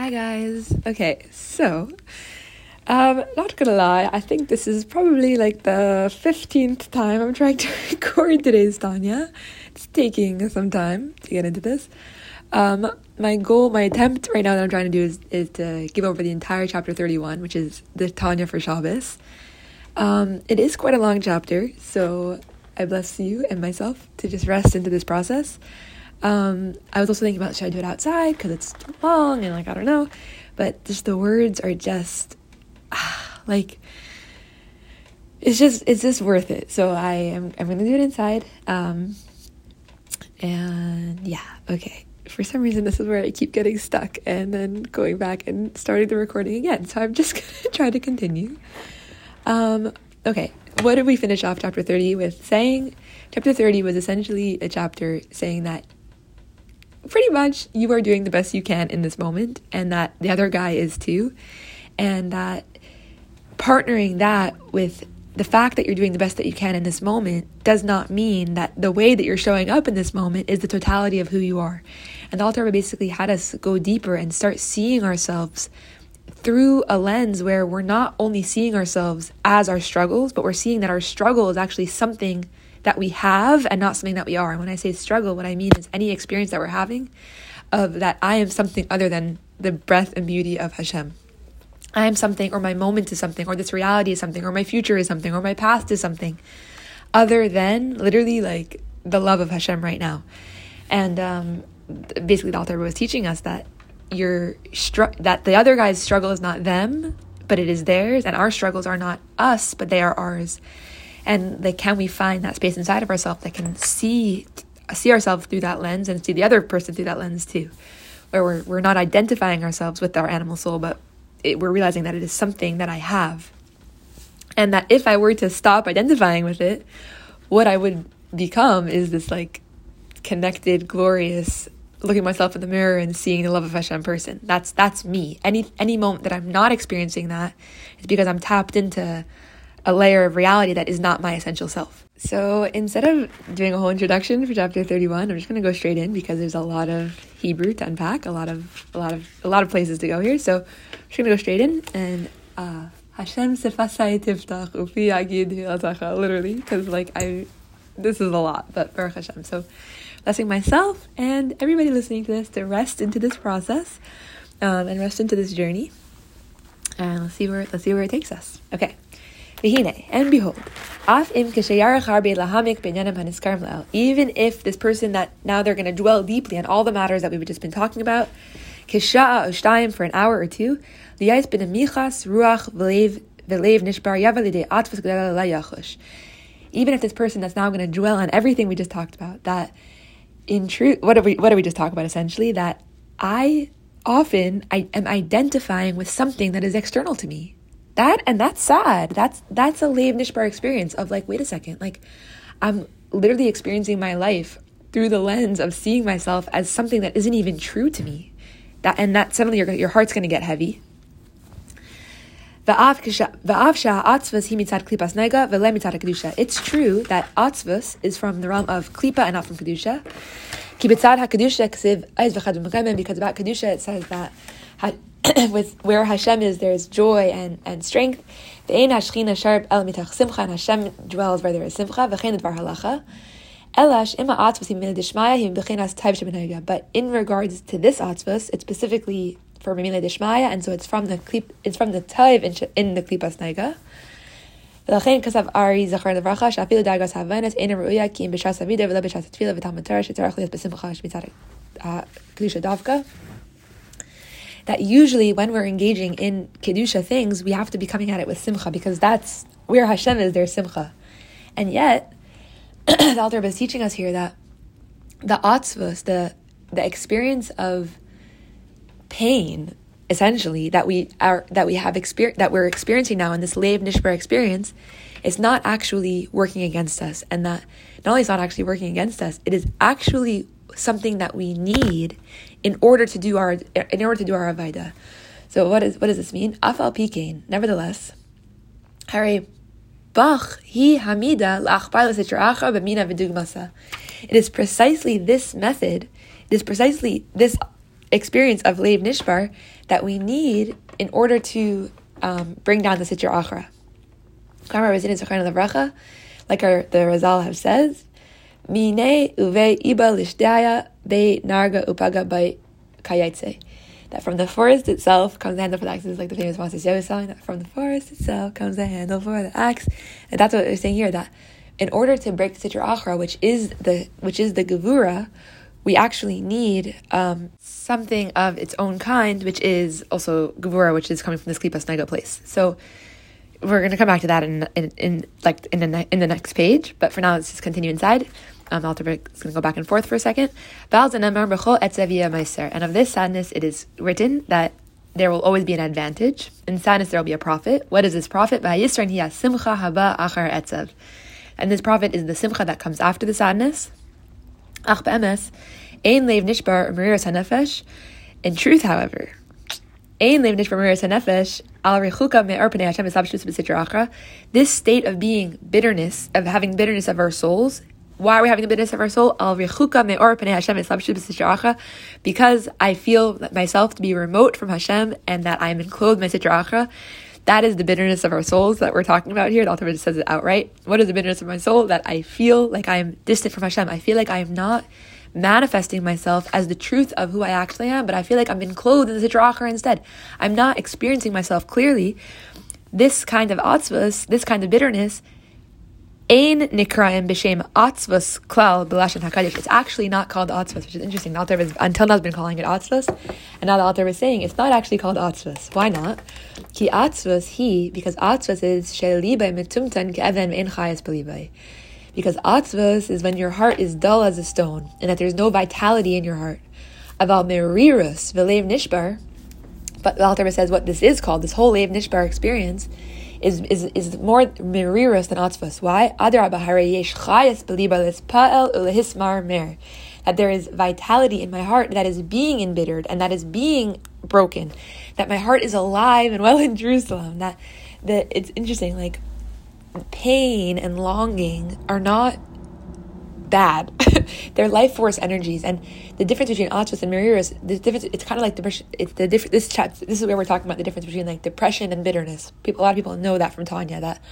Hi guys. Okay, so um, not gonna lie, I think this is probably like the fifteenth time I'm trying to record today's Tanya. It's taking some time to get into this. Um, my goal, my attempt right now that I'm trying to do is, is to give over the entire chapter 31, which is the Tanya for Shabbos. Um, it is quite a long chapter, so I bless you and myself to just rest into this process. Um, I was also thinking about should I do it outside because it's long and like I don't know, but just the words are just ah, like it's just it's just worth it. So I am I'm gonna do it inside. Um, and yeah, okay. For some reason, this is where I keep getting stuck and then going back and starting the recording again. So I'm just gonna try to continue. Um, okay, what did we finish off chapter 30 with saying? Chapter 30 was essentially a chapter saying that pretty much you are doing the best you can in this moment and that the other guy is too and that partnering that with the fact that you're doing the best that you can in this moment does not mean that the way that you're showing up in this moment is the totality of who you are. And the Alter basically had us go deeper and start seeing ourselves through a lens where we're not only seeing ourselves as our struggles, but we're seeing that our struggle is actually something that we have and not something that we are. And when I say struggle, what I mean is any experience that we're having of that I am something other than the breath and beauty of Hashem. I am something, or my moment is something, or this reality is something, or my future is something, or my past is something other than literally like the love of Hashem right now. And um, basically, the Alter was teaching us that your str- that the other guy's struggle is not them, but it is theirs, and our struggles are not us, but they are ours and like can we find that space inside of ourselves that can see see ourselves through that lens and see the other person through that lens too where we're, we're not identifying ourselves with our animal soul but it, we're realizing that it is something that i have and that if i were to stop identifying with it what i would become is this like connected glorious looking myself in the mirror and seeing the love of Hashem person. That's that's me. Any any moment that I'm not experiencing that is because I'm tapped into a layer of reality that is not my essential self. So instead of doing a whole introduction for chapter 31, I'm just going to go straight in because there's a lot of Hebrew to unpack, a lot of a lot of a lot of places to go here. So I'm just going to go straight in and uh, Hashem sefasai tiftach ufi yagid literally because like I this is a lot, but Baruch Hashem. So blessing myself and everybody listening to this to rest into this process um, and rest into this journey. And let's see where let's see where it takes us. Okay. And behold, af im. Even if this person that now they're going to dwell deeply on all the matters that we've just been talking about, for an hour or two, ruach. Even if this person that's now going to dwell on everything we just talked about, that in truth, what do we what do we just talk about essentially? That I often I am identifying with something that is external to me that and that's sad. That's that's a Lev Nishbar experience of like, wait a second, like I'm literally experiencing my life through the lens of seeing myself as something that isn't even true to me. That and that suddenly your your heart's going to get heavy. It's true that atzvus is from the realm of klipa and not from kedusha. Because about kedusha it says that with where Hashem is, there's joy and, and strength. And Hashem dwells where there is simcha. But in regards to this atzvus, it's specifically for Mamila Dishmaya, and so it's from the klip, it's from the taiv in, in the klipas naiga. ולכן כסף ארי זכר לברכה שאפילו דרגת הוונס אינה ראויה כי אם בשעת אבידה ולא בשעת התפילה ותלמוד תורה שצריך להיות בשמחה מצד הקדושה דווקא that usually when we're engaging in kedusha things, we have to be coming at it with simcha because that's where Hashem is. There's simcha, and yet the Alter is teaching us here that the atzvus, the the experience of pain, essentially that we are that we have experience that we're experiencing now in this Lev Nishbar experience, is not actually working against us, and that not only is not actually working against us, it is actually something that we need in order to do our in order to do our avodah. So what is what does this mean? Afal pikein. Nevertheless, Harry Bach he hamida b'mina. It is precisely this method. It is precisely this experience of Lev Nishbar that we need in order to um, bring down the Sitra Achra. Like our, the Razal have says, Mine uve iba lishdaya be narga upaga by kayetze. That from the forest itself comes the handle for the axe. This is like the famous Master Yoda song. That from the forest itself comes the handle for the axe. And that's what they're saying here. That in order to break the Sitra Achra, which is the which is the Gevura, we actually need um, something of its own kind, which is also Gevura, which is coming from the Klipas Nega place. So we're going to come back to that in, in, in like in the ne- in the next page. But for now, let's just continue inside. Um, Alter is going to go back and forth for a second. And of this sadness, it is written that there will always be an advantage. In sadness, there will be a profit. What is this profit? And this profit is the simcha that comes after the sadness. In truth, however, this state of being bitterness, of having bitterness of our souls, why are we having the bitterness of our soul? Because I feel myself to be remote from Hashem and that I am enclosed in my sitra That is the bitterness of our souls that we're talking about here. The author says it outright. What is the bitterness of my soul? That I feel like I am distant from Hashem. I feel like I am not manifesting myself as the truth of who I actually am, but I feel like I'm enclosed in the Sitra instead. I'm not experiencing myself clearly. This kind of atzvas, this kind of bitterness, Ein nikraim b'shem atzvas klal b'lashon hakadosh. It's actually not called atzvas, which is interesting. The Alter has, until now has been calling it atzvas, and now the Alter is saying it's not actually called atzvas. Why not? Ki atzvas he because atzvas is she'libay mitumtan ke'even ein chayas b'libay. Because atzvos is when your heart is dull as a stone and that there's no vitality in your heart. About merirus v'lev nishbar, but the Alter says what this is called, this whole lev nishbar experience, is is, is more merirus than atzvos. Why? That there is vitality in my heart that is being embittered and that is being broken. That my heart is alive and well in Jerusalem. That that it's interesting, like pain and longing are not bad. They're life force energies, and the difference between atzvos and meriras, the difference. It's kind of like depression. It's the difference. This chat. This is where we're talking about the difference between like depression and bitterness. People, a lot of people know that from Tanya. That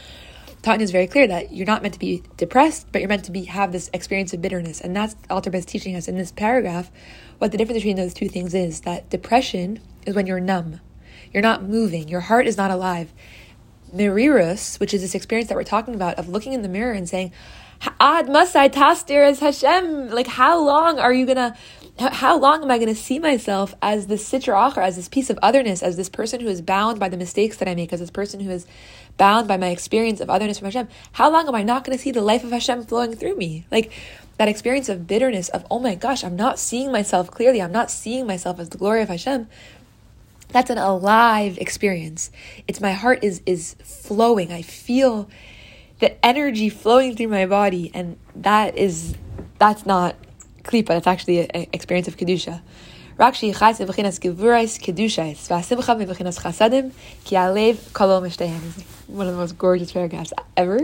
Tanya is very clear that you're not meant to be depressed, but you're meant to be have this experience of bitterness, and that's Alter is teaching us in this paragraph. What the difference between those two things is that depression is when you're numb, you're not moving, your heart is not alive Mirirus, which is this experience that we're talking about of looking in the mirror and saying, Ad masai tastir as Hashem. Like, how long are you gonna? How long am I going to see myself as this sitra achra, as this piece of otherness, as this person who is bound by the mistakes that I make, as this person who is bound by my experience of otherness from Hashem? How long am I not going to see the life of Hashem flowing through me? Like that experience of bitterness, of oh my gosh, I'm not seeing myself clearly. I'm not seeing myself as the glory of Hashem that's an alive experience it's my heart is is flowing i feel the energy flowing through my body and that is that's not klipa that's actually an experience of kedusha one of the most gorgeous paragraphs ever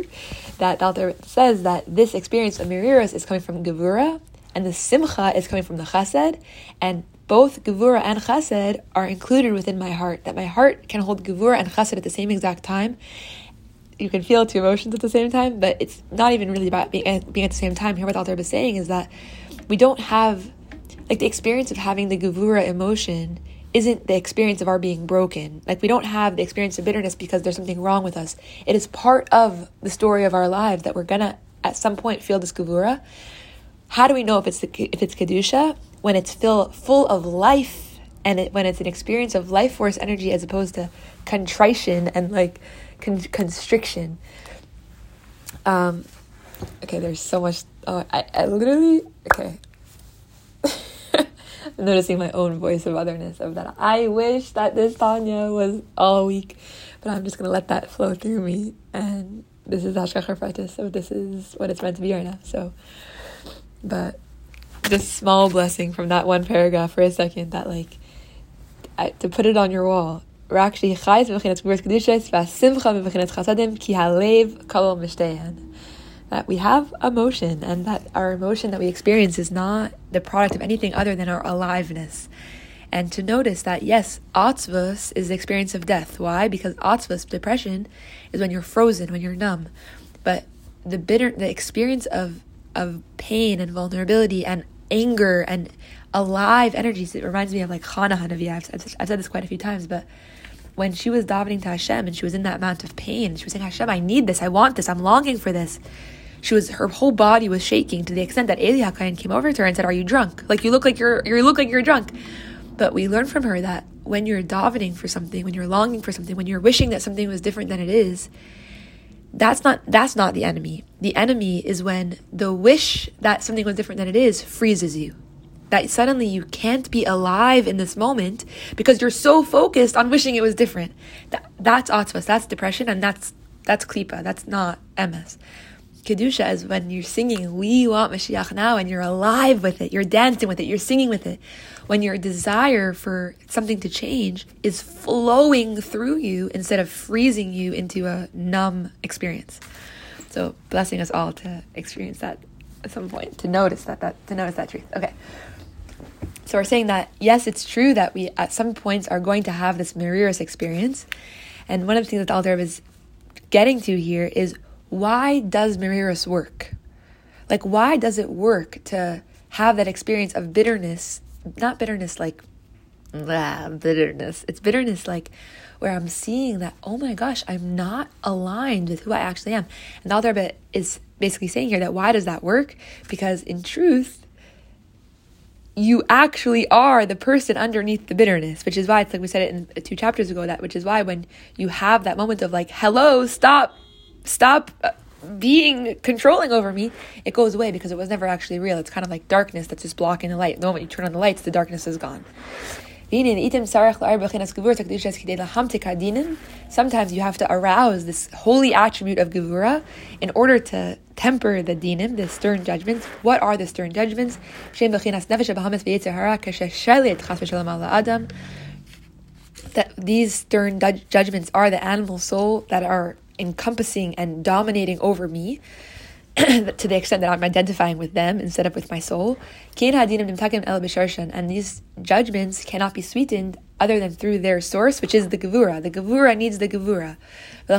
that the author says that this experience of miriros is coming from gevura and the simcha is coming from the chesed and both Gevura and Chesed are included within my heart, that my heart can hold Gevura and Chesed at the same exact time. You can feel two emotions at the same time, but it's not even really about being, eh, being at the same time. Here, what Alter is saying is that we don't have, like, the experience of having the Gevura emotion isn't the experience of our being broken. Like, we don't have the experience of bitterness because there's something wrong with us. It is part of the story of our lives that we're gonna, at some point, feel this Gevura. How do we know if it's the, if it's kedusha? when it's fill, full of life and it, when it's an experience of life force energy as opposed to contrition and like con- constriction. Um, okay, there's so much. Oh, I, I literally okay. I'm noticing my own voice of otherness of that. I wish that this Tanya was all week, but I'm just gonna let that flow through me. And this is Hashgacha Pratis, so this is what it's meant to be right now. So, but this small blessing from that one paragraph for a second that like I, to put it on your wall. That we have emotion and that our emotion that we experience is not the product of anything other than our aliveness. and to notice that yes, atzvus is the experience of death. Why? Because atzvus, depression, is when you're frozen, when you're numb. But the bitter, the experience of of pain and vulnerability and anger and alive energies. It reminds me of like Chana Hanavi. I've, I've said this quite a few times, but when she was davening to Hashem and she was in that amount of pain, she was saying, Hashem, I need this, I want this, I'm longing for this. She was her whole body was shaking to the extent that Eli came over to her and said, Are you drunk? Like you look like you're you look like you're drunk. But we learn from her that when you're davening for something, when you're longing for something, when you're wishing that something was different than it is, that's not that's not the enemy. The enemy is when the wish that something was different than it is freezes you that suddenly you can't be alive in this moment because you're so focused on wishing it was different. That, that's atzvas, that's depression, and that's that's klipa, that's not emes. Kedusha is when you're singing, we want Mashiach now, and you're alive with it, you're dancing with it, you're singing with it. When your desire for something to change is flowing through you instead of freezing you into a numb experience. So blessing us all to experience that at some point, to notice that, that to notice that truth. Okay. So we're saying that yes, it's true that we at some points are going to have this merirus experience. And one of the things that the Alter is getting to here is why does merirus work? Like why does it work to have that experience of bitterness, not bitterness like blah, bitterness. It's bitterness like where I'm seeing that, oh my gosh, I'm not aligned with who I actually am. And the Alter is basically saying here that why does that work? Because in truth, you actually are the person underneath the bitterness, which is why it's like we said it in two chapters ago. That which is why when you have that moment of like, "Hello, stop, stop." Uh, being controlling over me, it goes away because it was never actually real. It's kind of like darkness that's just blocking the light. The moment you turn on the lights, the darkness is gone. Sometimes you have to arouse this holy attribute of Gevura in order to temper the dinim, the stern judgments. What are the stern judgments? That these stern judgments are the animal soul that are encompassing and dominating over me. to the extent that I'm identifying with them instead of with my soul. And these judgments cannot be sweetened other than through their source, which is the Gevura. The Gevura needs the Gevura. For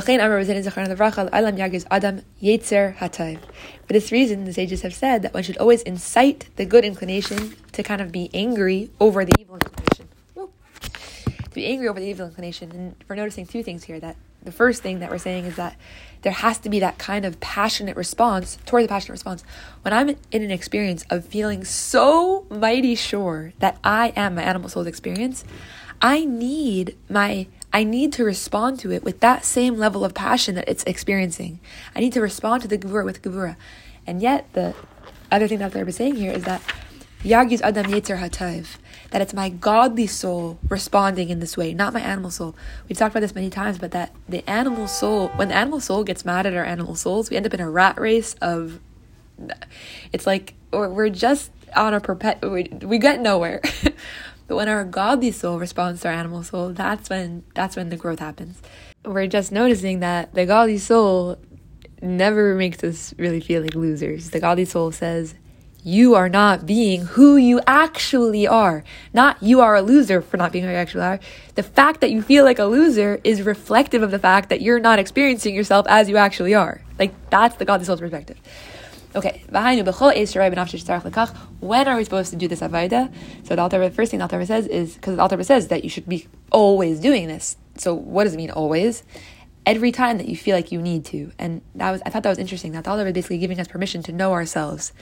this reason, the sages have said that one should always incite the good inclination to kind of be angry over the evil inclination. To be angry over the evil inclination. And we're noticing two things here that the first thing that we're saying is that there has to be that kind of passionate response toward the passionate response. When I'm in an experience of feeling so mighty sure that I am my animal soul's experience, I need my I need to respond to it with that same level of passion that it's experiencing. I need to respond to the gevura with gevura. And yet the other thing that the Rebbe is saying here is that Yagis Adam Yetzer Hatayv that it's my godly soul responding in this way, not my animal soul. We've talked about this many times, but that the animal soul, when the animal soul gets mad at our animal souls, we end up in a rat race of. It's like we're just on a perpet. We, we get nowhere. but when our godly soul responds to our animal soul, that's when that's when the growth happens. We're just noticing that the godly soul never makes us really feel like losers. The godly soul says, you are not being who you actually are. Not you are a loser for not being who you actually are. The fact that you feel like a loser is reflective of the fact that you're not experiencing yourself as you actually are. Like that's the godly soul's perspective. Okay, when are we supposed to do this avodah? So the Alter, first thing the Alter says is because the Alter says that you should be always doing this. So what does it mean always? every time that you feel like you need to. And that was I thought that was interesting. That the Allah was basically giving us permission to know ourselves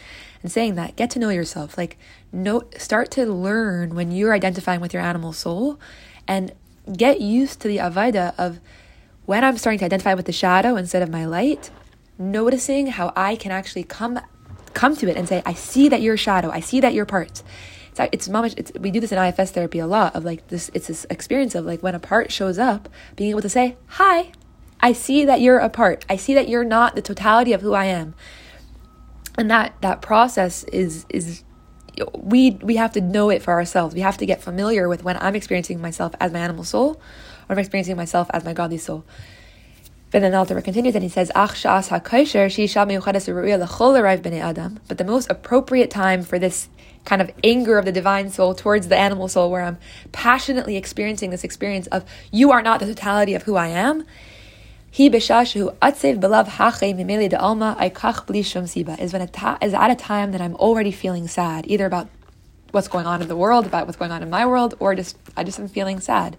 and saying that get to know yourself. Like know start to learn when you're identifying with your animal soul and get used to the avodah of when I'm starting to identify with the shadow instead of my light, noticing how I can actually come come to it and say, I see that you're shadow, I see that you're part. It's, it's, it's we do this in IFS therapy a lot of like this it's this experience of like when a part shows up, being able to say, Hi, I see that you're a part. I see that you're not the totality of who I am. And that that process is is we we have to know it for ourselves. We have to get familiar with when I'm experiencing myself as my animal soul or I'm experiencing myself as my godly soul. But then the Alter continues and he says, adam. But the most appropriate time for this kind of anger of the divine soul towards the animal soul, where I'm passionately experiencing this experience of you are not the totality of who I am. He b'shashu atzev belav hachay mimeli de alma aikach bli shum siba is when it is at a time that I'm already feeling sad, either about what's going on in the world, about what's going on in my world, or just I just am feeling sad.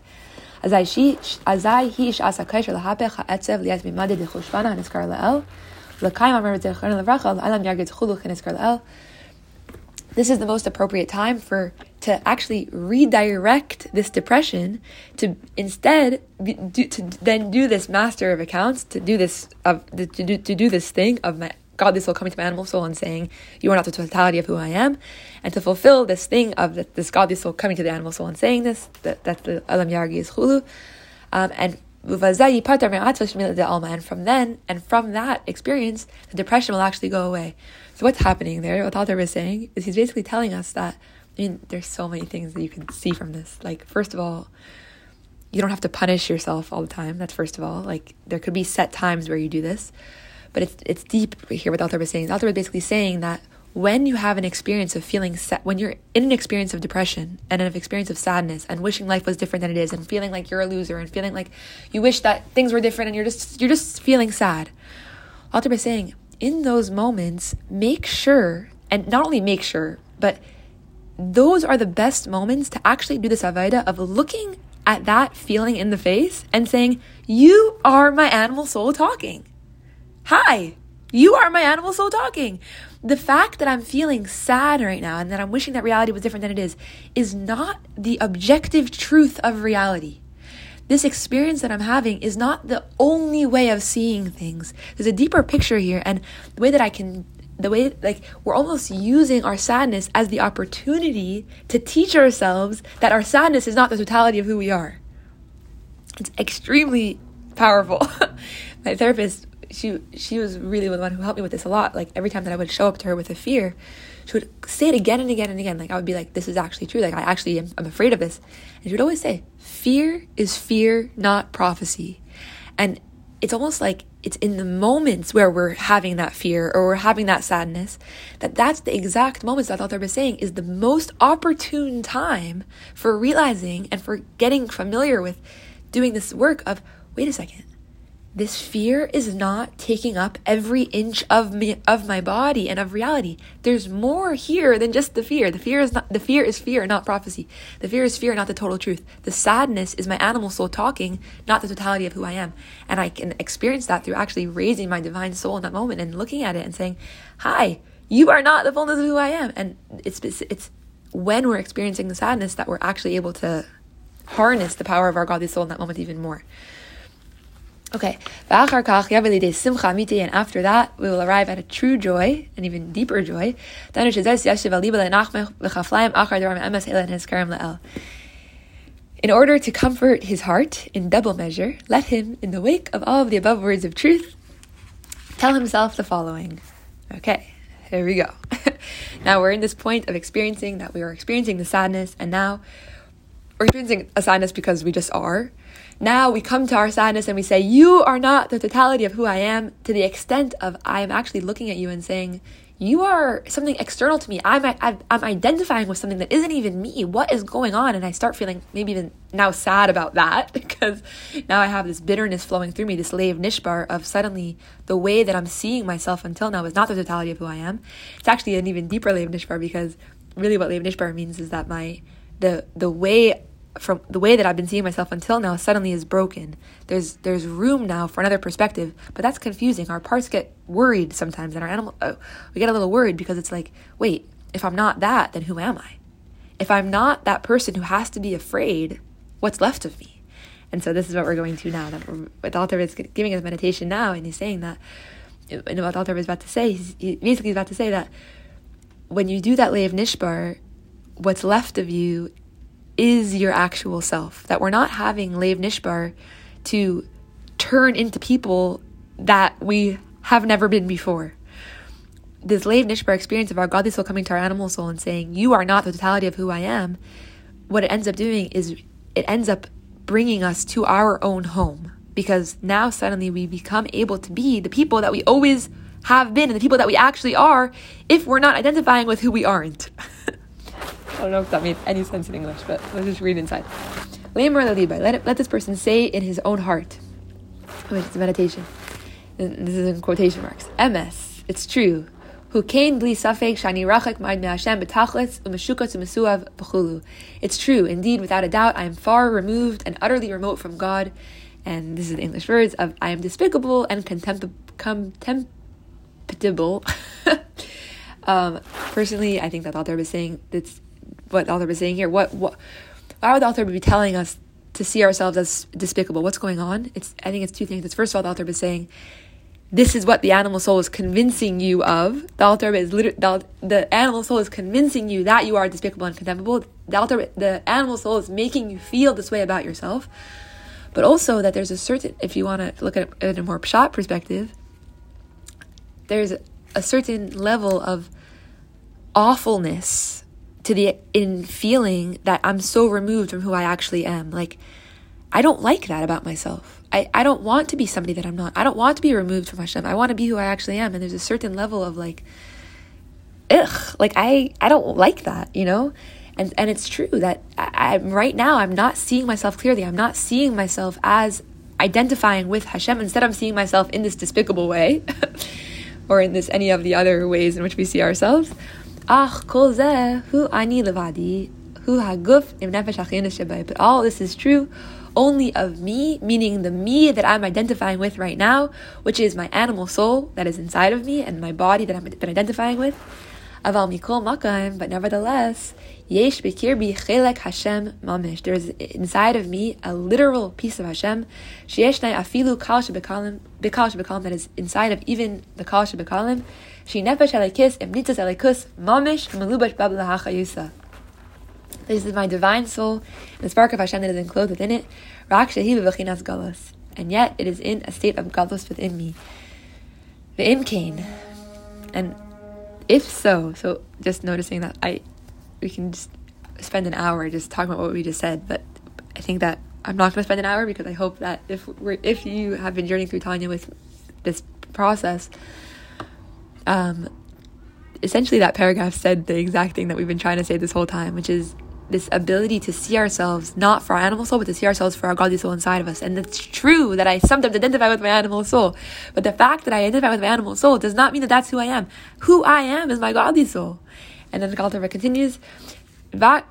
Azai he shasa kaisher lahapech ha'etzev liyaz mimade de chushvana haniskar la'el. L'kaim amar v'tzechon levrachal alam yargid chuluch haniskar leel. This is the most appropriate time for to actually redirect this depression to instead do, to then do this master of accounts to do this of to do, to do this thing of my godly soul coming to my animal soul and saying, You are not the totality of who I am. And to fulfill this thing of the, this godly soul coming to the animal soul and saying this, that, that's the Alam Yargi is Chulu. Um, and and from then, and from that experience, the depression will actually go away. So what's happening there? What Alter is saying is he's basically telling us that, I mean, there's so many things that you can see from this. Like, first of all, you don't have to punish yourself all the time. That's first of all. Like, there could be set times where you do this. But it's it's deep here what Alter was saying. Alter was basically saying that when you have an experience of feeling sad, when you're in an experience of depression and an experience of sadness and wishing life was different than it is and feeling like you're a loser and feeling like you wish that things were different and you're just you're just feeling sad. Alter was saying in those moments, make sure and not only make sure, but those are the best moments to actually do this avodah of looking at that feeling in the face and saying, "You are my animal soul talking." Hi, you are my animal soul talking. The fact that I'm feeling sad right now and that I'm wishing that reality was different than it is, is not the objective truth of reality. This experience that I'm having is not the only way of seeing things. There's a deeper picture here, and the way that I can the way like we're almost using our sadness as the opportunity to teach ourselves that our sadness is not the totality of who we are. It's extremely powerful. My therapist she she was really the one who helped me with this a lot. Like every time that I would show up to her with a fear, she would say it again and again and again. Like I would be like, "This is actually true. Like I actually am I'm afraid of this," and she would always say, "Fear is fear, not prophecy," and it's almost like it's in the moments where we're having that fear or we're having that sadness that that's the exact moments that Alter was saying is the most opportune time for realizing and for getting familiar with doing this work of wait a second this fear is not taking up every inch of me of my body and of reality. There's more here than just the fear. The fear is not the fear is fear not prophecy. The fear is fear not the total truth. The sadness is my animal soul talking not the totality of who i am. And i can experience that through actually raising my divine soul in that moment and looking at it and saying hi you are not the fullness of who i am. And it's it's when we're experiencing the sadness that we're actually able to harness the power of our godly soul in that moment even more Okay, and after that, we will arrive at a true joy, an even deeper joy. In order to comfort his heart in double measure, let him, in the wake of all of the above words of truth, tell himself the following. Okay, here we go. now we're in this point of experiencing that we are experiencing the sadness, and now we're experiencing a sadness because we just are. Now we come to our sadness and we say, You are not the totality of who I am, to the extent of I am actually looking at you and saying, You are something external to me. I'm, I'm, I'm identifying with something that isn't even me. What is going on? And I start feeling maybe even now sad about that because now I have this bitterness flowing through me, this Lev Nishbar of suddenly the way that I'm seeing myself until now is not the totality of who I am. It's actually an even deeper Lev Nishbar because really what Lev Nishbar means is that my the the way from the way that I've been seeing myself until now suddenly is broken. There's there's room now for another perspective, but that's confusing. Our parts get worried sometimes, and our animal oh, we get a little worried because it's like, wait, if I'm not that, then who am I? If I'm not that person who has to be afraid, what's left of me? And so this is what we're going to now. That what Alter is giving us meditation now, and he's saying that, and what Alter is about to say, he's, he basically is about to say that when you do that Lev Nishbar, what's left of you is your actual self. That we're not having Lev Nishbar to turn into people that we have never been before. This Lev Nishbar experience of our godly soul coming to our animal soul and saying, You are not the totality of who I am, what it ends up doing is it ends up bringing us to our own home. because now suddenly we become able to be the people that we always have been and the people that we actually are if we're not identifying with who we aren't. I don't know if that made any sense in English, but let's just read inside. Let, it, let this person say in his own heart, which is meditation. This is in quotation marks. MS, it's true. It's true, indeed, without a doubt, I am far removed and utterly remote from God. And this is the English words of I am despicable and contemptible. um, personally, I think that the author was saying that's what the author was saying here. What what why would the author be telling us to see ourselves as despicable? What's going on? It's I think it's two things. It's first of all, the author was saying this is what the animal soul is convincing you of. The Alter is the, the animal soul is convincing you that you are despicable and contemptible. The Alter, the animal soul is making you feel this way about yourself. But also that there's a certain, if you want to look at it in a more shot perspective, there's a certain level of awfulness to the in feeling that I'm so removed from who I actually am. Like I don't like that about myself. I, I don't want to be somebody that I'm not. I don't want to be removed from Hashem. I want to be who I actually am. And there's a certain level of like, ugh, like I, I don't like that, you know? And, and it's true that I, I'm right now, I'm not seeing myself clearly. I'm not seeing myself as identifying with Hashem. Instead, I'm seeing myself in this despicable way or in this any of the other ways in which we see ourselves. Ach, kol zeh, hu ani levadi, hu haguf im nefesh But all this is true only of me, meaning the me that I'm identifying with right now, which is my animal soul that is inside of me and my body that I've been identifying with. Aval mikol makam, but nevertheless, yesh bekirbi chelek Hashem mamish. There is inside of me a literal piece of Hashem. Sheyeshnai afilu kal shebekalim, bekal shebekalim that is inside of even the kal shebekalim. She mamish babla. This is my divine soul, the spark of Hashem that is enclosed within it. And yet it is in a state of galus within me. The imkane. And if so, so just noticing that I we can just spend an hour just talking about what we just said, but I think that I'm not going to spend an hour because I hope that if we're if you have been journeying through Tanya with this process, um, essentially that paragraph said the exact thing that we've been trying to say this whole time, which is this ability to see ourselves not for our animal soul, but to see ourselves for our godly soul inside of us. And it's true that I sometimes identify with my animal soul, but the fact that I identify with my animal soul does not mean that that's who I am. Who I am is my godly soul. And then the Galter continues.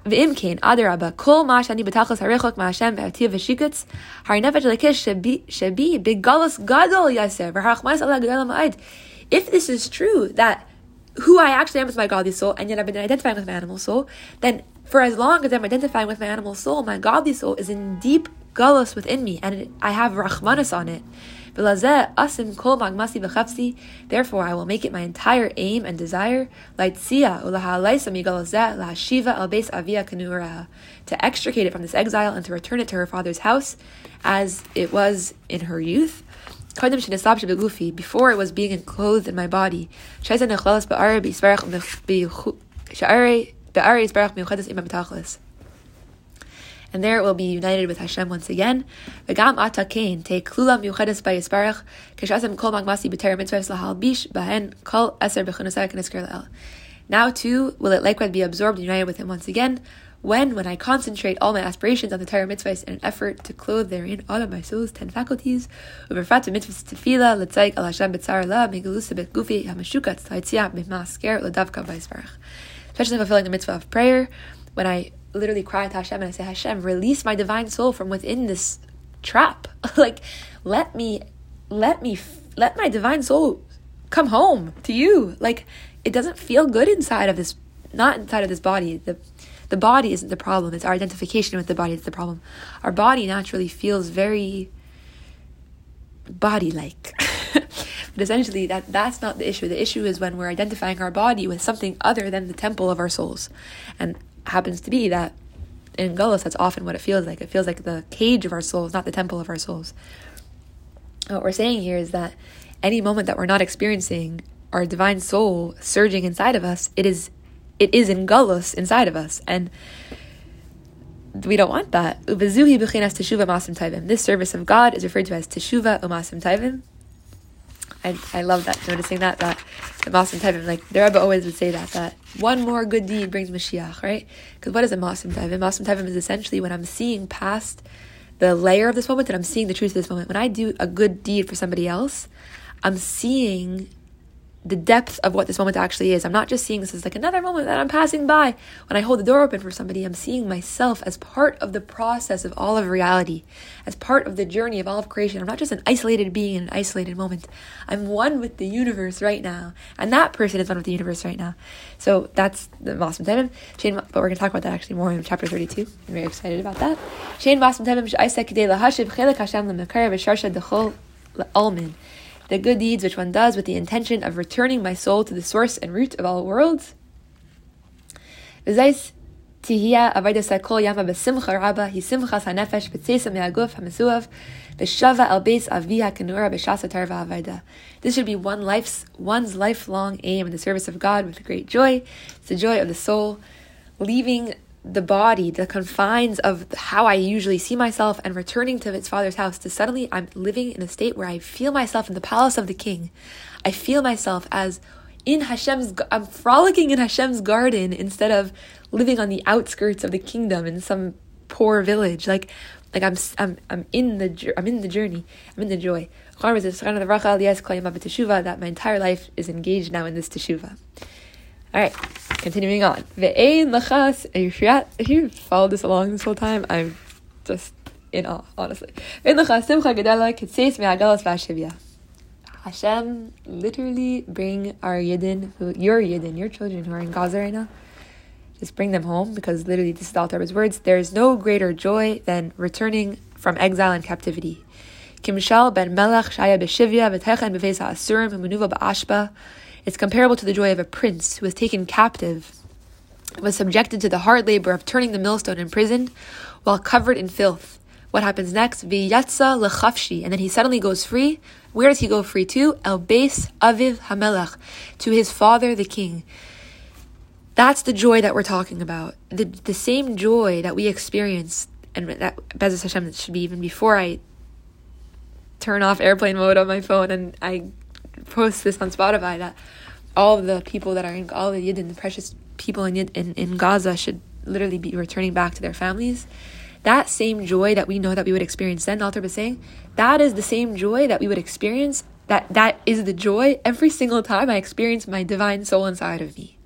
ואם כן, אדרבה, כל מה שאני בתכלס הרחוק מהשם והטיב ושיקוץ, הרי נפש הלקיש שבי בגלוס גדול יסר, והרחמנס עליה גדול המעד. if this is true, that who I actually am is my godly soul, and yet I've been identifying with my animal soul, then for as long as I'm identifying with my animal soul, my godly soul is in deep gullus within me, and I have rachmanis on it. Therefore, I will make it my entire aim and desire to extricate it from this exile and to return it to her father's house as it was in her youth. Before it was being enclosed in my body. And there it will be united with Hashem once again. Now too will it likewise be absorbed and united with Him once again. When, when I concentrate all my aspirations on the Torah mitzvahs in an effort to clothe therein all of my soul's ten faculties, tefila, especially fulfilling the mitzvah of prayer, when I literally cry to Hashem and I say, Hashem, release my divine soul from within this trap. like, let me, let me, let my divine soul come home to you. Like, it doesn't feel good inside of this, not inside of this body. The, the body isn't the problem. It's our identification with the body that's the problem. Our body naturally feels very body like. But essentially, that that's not the issue. The issue is when we're identifying our body with something other than the temple of our souls, and happens to be that in Golos, that's often what it feels like. It feels like the cage of our souls, not the temple of our souls. what we're saying here is that any moment that we're not experiencing our divine soul surging inside of us, it is it is in Golos inside of us, and we don't want that. B'chinas teshuva masim. This service of God is referred to as teshuva umasim taivim. I, I love that, noticing that, that the masim taivim, like the Rebbe always would say that, that one more good deed brings Mashiach, right? Because what is a masim taivim? Masim taivim is essentially when I'm seeing past the layer of this moment and I'm seeing the truth of this moment. When I do a good deed for somebody else, I'm seeing the depth of what this moment actually is. I'm not just seeing this as like another moment that I'm passing by. When I hold the door open for somebody, I'm seeing myself as part of the process of all of reality, as part of the journey of all of creation. I'm not just an isolated being in an isolated moment. I'm one with the universe right now. And that person is one with the universe right now. So that's the Masim Temim. Shane, but we're going to talk about that actually more in chapter 32. I'm very excited about that. Shane Masim Temim, Isaac Kedei Lahashiv, Chelek Hashem Lemekar, Vesharsha Dechol Almin the good deeds which one does with the intention of returning my soul to the source and root of all worlds. תהיה אבידס כל ימה בשמחה רבה, היא שמחת הנפש בצסה מהגוף המסואב, ושווה על בייס אבי הכנורה בשעס התר והאבידה. This should be one life's, one's lifelong aim in the service of God with great joy. It's the joy of the soul, leaving the body, the confines of how I usually see myself, and returning to its father's house, to suddenly I'm living in a state where I feel myself in the palace of the king. I feel myself as in Hashem's, I'm frolicking in Hashem's garden instead of living on the outskirts of the kingdom in some poor village. Like, like I'm, I'm, I'm in the, I'm in the journey. I'm in the joy. That my entire life is engaged now in this teshuva. All right, continuing on. If you followed this along this whole time, I'm just in awe, honestly. Hashem literally bring our Yidden, your Yidden, your children who are in Gaza right now, just bring them home because literally this is Alter's words. There is no greater joy than returning from exile and captivity. Kimshal ben Melech Shaya b'Shivya v'Techen b'Veis HaAsurim v'Menuva b'Ashba it's comparable to the joy of a prince who was taken captive, was subjected to the hard labor of turning the millstone in prison while covered in filth. What happens next? V'yatza lechafshi, and then he suddenly goes free. Where does he go free to? El Beis Aviv Hamelach, to his father the king. That's the joy that we're talking about. The the same joy that we experience, and that B'ezras Hashem should be even before I turn off airplane mode on my phone and I post this on Spotify that all of the people that are in all the Yidden, the precious people in, in in Gaza should literally be returning back to their families. That same joy that we know that we would experience then, Alter was saying, that is the same joy that we would experience. That that is the joy every single time I experience my divine soul inside of me.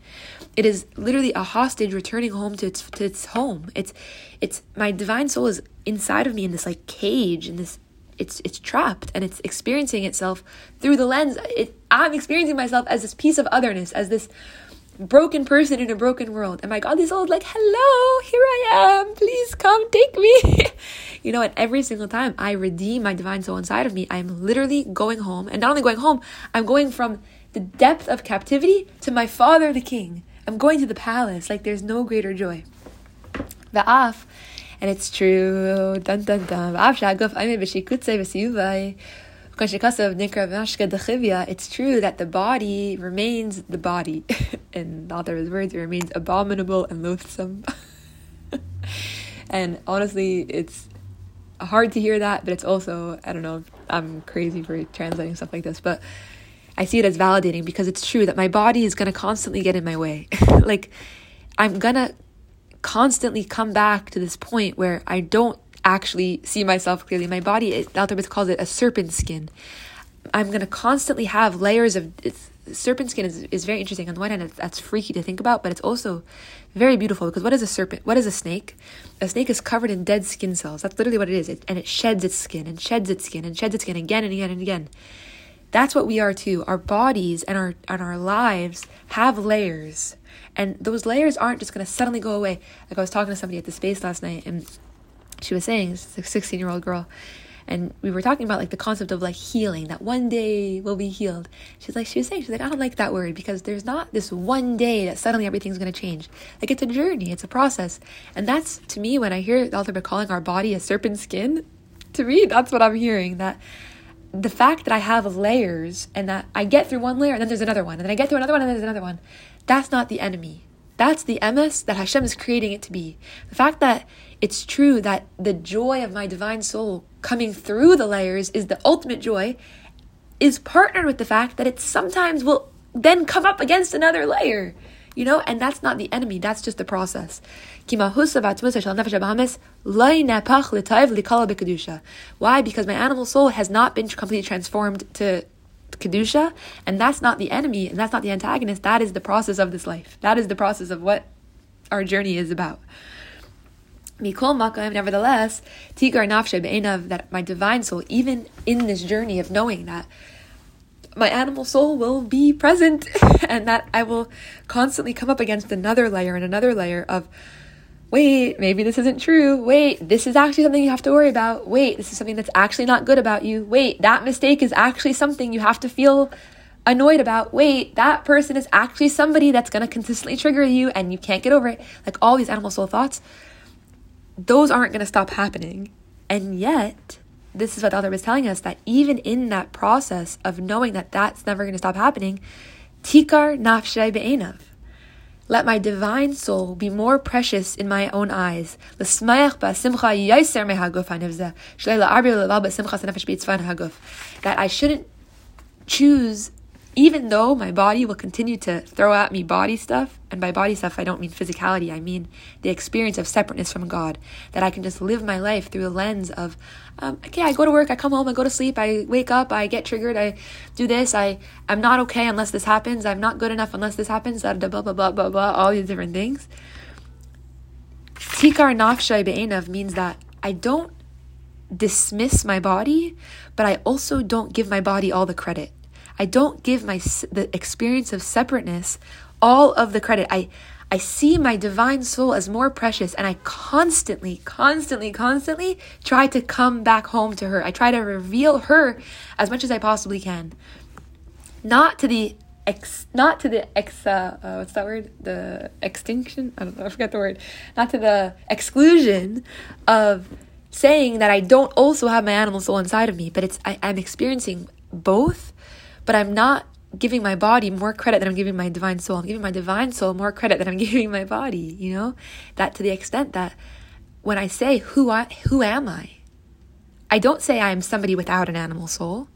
It is literally a hostage returning home to its to its home. It's it's my divine soul is inside of me in this like cage in this it's it's trapped and it's experiencing itself through the lens. It, i'm experiencing myself as this piece of otherness as this broken person in a broken world. And my god this old like hello here i am. Please come take me. You know and every single time i redeem my divine soul inside of me i'm literally going home. And not only going home i'm going from the depth of captivity to my father the king. I'm going to the palace. Like there's no greater joy. The af and it's true. Dun dun dun. It's true that the body remains the body. In other words, it remains abominable and loathsome. and honestly, it's hard to hear that, but it's also, I don't know, I'm crazy for translating stuff like this, but I see it as validating because it's true that my body is going to constantly get in my way. like, I'm going to constantly come back to this point where I don't actually see myself clearly. My body, it, Altabitz calls it a serpent skin. I'm going to constantly have layers of serpent skin is, is very interesting. On the one hand, that's freaky to think about, but it's also very beautiful because what is a serpent? What is a snake? A snake is covered in dead skin cells. That's literally what it is. It, and it sheds its skin and sheds its skin and sheds its skin again and again and again. That's what we are too. Our bodies and our and our lives have layers and those layers aren't just going to suddenly go away. Like I was talking to somebody at the space last night, and she was saying, it's a 16 year old girl, and we were talking about like the concept of like healing, that one day we'll be healed. She's like, she was saying, she's like, I don't like that word because there's not this one day that suddenly everything's going to change. Like it's a journey, it's a process. And that's to me, when I hear the Alter calling our body a serpent skin, to me, that's what I'm hearing. That the fact that I have layers and that I get through one layer and then there's another one, and then I get through another one and then there's another one, that's not the enemy. That's the emes that Hashem is creating it to be. The fact that it's true that the joy of my divine soul coming through the layers is the ultimate joy is partnered with the fact that it sometimes will then come up against another layer. You know, and that's not the enemy, that's just the process. Why? Because my animal soul has not been completely transformed to Kedusha, and that's not the enemy, and that's not the antagonist. That is the process of this life. That is the process of what our journey is about. Mikol Makam, nevertheless, Tikar Nafshe Be'enav, that my divine soul, even in this journey of knowing that my animal soul will be present and that I will constantly come up against another layer and another layer of wait, maybe this isn't true. Wait, this is actually something you have to worry about. Wait, this is something that's actually not good about you. Wait, that mistake is actually something you have to feel annoyed about. Wait, that person is actually somebody that's going to consistently trigger you and you can't get over it. Like all these animal soul thoughts, those aren't going to stop happening. And yet, this is what the author was telling us that even in that process of knowing that that's never going to stop happening, tikar nafshay be'enav let my divine soul be more precious in my own eyes. That I shouldn't choose even though my body will continue to throw at me body stuff, and by body stuff, I don't mean physicality, I mean the experience of separateness from God, that I can just live my life through a lens of, um, okay, I go to work, I come home, I go to sleep, I wake up, I get triggered, I do this, I, I'm not okay unless this happens, I'm not good enough unless this happens, blah, blah, blah, blah, blah, blah, all these different things. Tikar nafshay be'enav means that I don't dismiss my body, but I also don't give my body all the credit. I don't give my the experience of separateness all of the credit. I I see my divine soul as more precious and I constantly, constantly, constantly try to come back home to her. I try to reveal her as much as I possibly can. Not to the ex, not to the ex, uh, uh, what's that word? The extinction? I don't know, I forget the word. Not to the exclusion of saying that I don't also have my animal soul inside of me, but it's, I, I'm experiencing both but I'm not giving my body more credit than I'm giving my divine soul. I'm giving my divine soul more credit than I'm giving my body, you know? That to the extent that when I say who I who am I? I don't say I am somebody without an animal soul,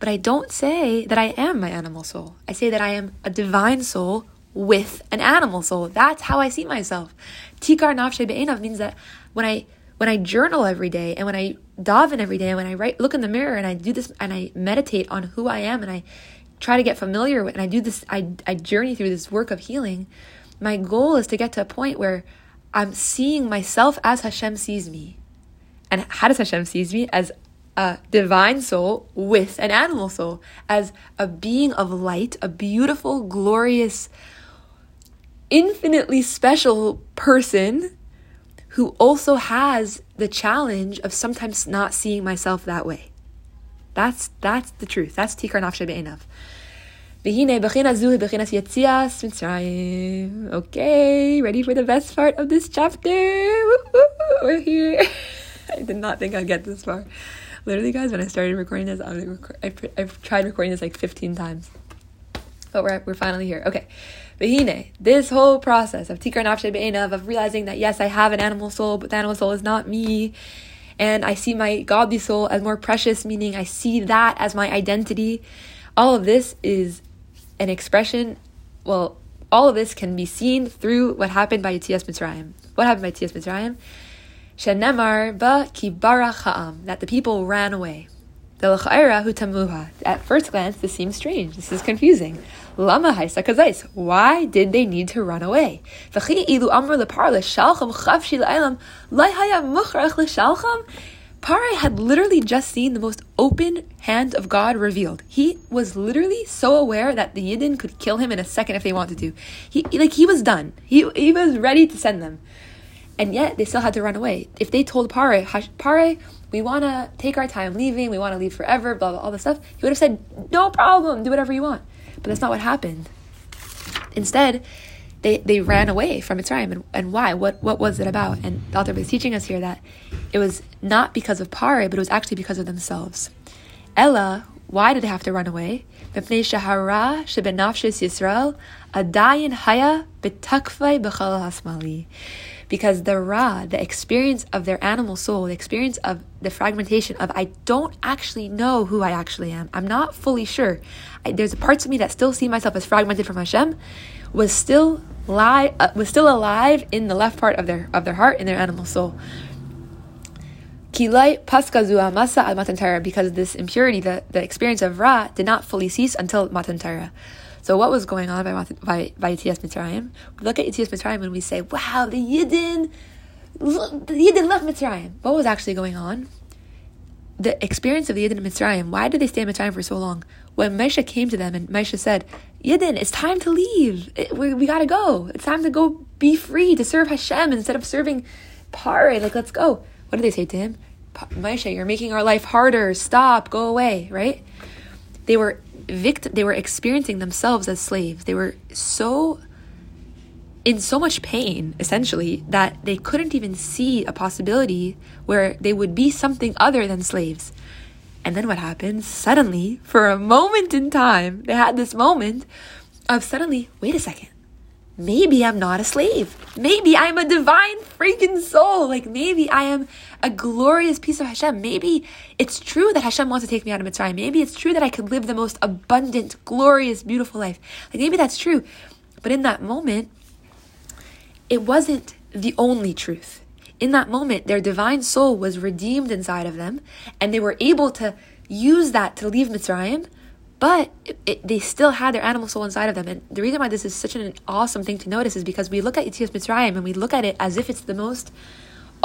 but I don't say that I am my animal soul. I say that I am a divine soul with an animal soul. That's how I see myself. Tikar nafshe be'enav means that when I when I journal every day and when I daven every day and when I write, look in the mirror and I do this and I meditate on who I am and I try to get familiar with and I do this, I, I journey through this work of healing. My goal is to get to a point where I'm seeing myself as Hashem sees me. And how does Hashem sees me? As a divine soul with an animal soul, as a being of light, a beautiful, glorious, infinitely special person who also has the challenge of sometimes not seeing myself that way. That's that's the truth. That's tikar nafshe be'enav. Okay, ready for the best part of this chapter? We're here. I did not think I'd get this far. Literally, guys, when I started recording this, I I've tried recording this like 15 times. But we're, we're finally here. Okay. This whole process of tikar nafshe be'enav, of realizing that yes, I have an animal soul, but the animal soul is not me. And I see my godly soul as more precious, meaning I see that as my identity. All of this is an expression, well, all of this can be seen through what happened by Yetzias Mitzrayim. What happened by Yetzias Mitzrayim? Shenemar ba kibara ha'am, that the people ran away. At first glance, this seems strange. This is confusing. Lama haisa kazais. Why did they need to run away? Pare had literally just seen the most open hand of God revealed. He was literally so aware that the Yidden could kill him in a second if they wanted to. He like he was done. He he was ready to send them. And yet they still had to run away. If they told Pare, Pare, we want to take our time leaving, we want to leave forever, blah, blah, all this stuff, he would have said, no problem, do whatever you want. But that's not what happened. Instead, they, they ran away from Mitzrayim. And, and why? What, what was it about? And the author was teaching us here that it was not because of Pare, but it was actually because of themselves. Ella, Why did they have to run away? Because the Ra, the experience of their animal soul, the experience of the fragmentation of I don't actually know who I actually am. I'm not fully sure. I, there's parts of me that still see myself as fragmented from Hashem, was still li- uh, was still alive in the left part of their of their heart in their animal soul. Kilai paskazu amasa al matan because this impurity, the, the experience of Ra, did not fully cease until matan So what was going on by by, by Yitzias Mitzrayim? We look at Yitzias Mitzrayim and we say, "Wow, the Yidden, the Yidden left Mitzrayim." What was actually going on? The experience of the Yidden in Mitzrayim. Why did they stay in Mitzrayim for so long? When Moshe came to them and Moshe said, "Yidden, it's time to leave. It, we, we got to go. It's time to go be free to serve Hashem instead of serving Pare. Like, let's go." What did they say to him? Moshe, you're making our life harder. Stop. Go away. Right? They were vict- They were experiencing themselves as slaves. They were so in so much pain, essentially, that they couldn't even see a possibility where they would be something other than slaves. And then what happens? Suddenly, for a moment in time, they had this moment of suddenly, wait a second maybe I'm not a slave. Maybe I'm a divine freaking soul. Like maybe I am a glorious piece of Hashem. Maybe it's true that Hashem wants to take me out of Mitzrayim. Maybe it's true that I could live the most abundant, glorious, beautiful life. Like maybe that's true. But in that moment, it wasn't the only truth. In that moment, their divine soul was redeemed inside of them, and they were able to use that to leave Mitzrayim but it, it, they still had their animal soul inside of them. And the reason why this is such an awesome thing to notice is because we look at Yitzias Mitzrayim and we look at it as if it's the most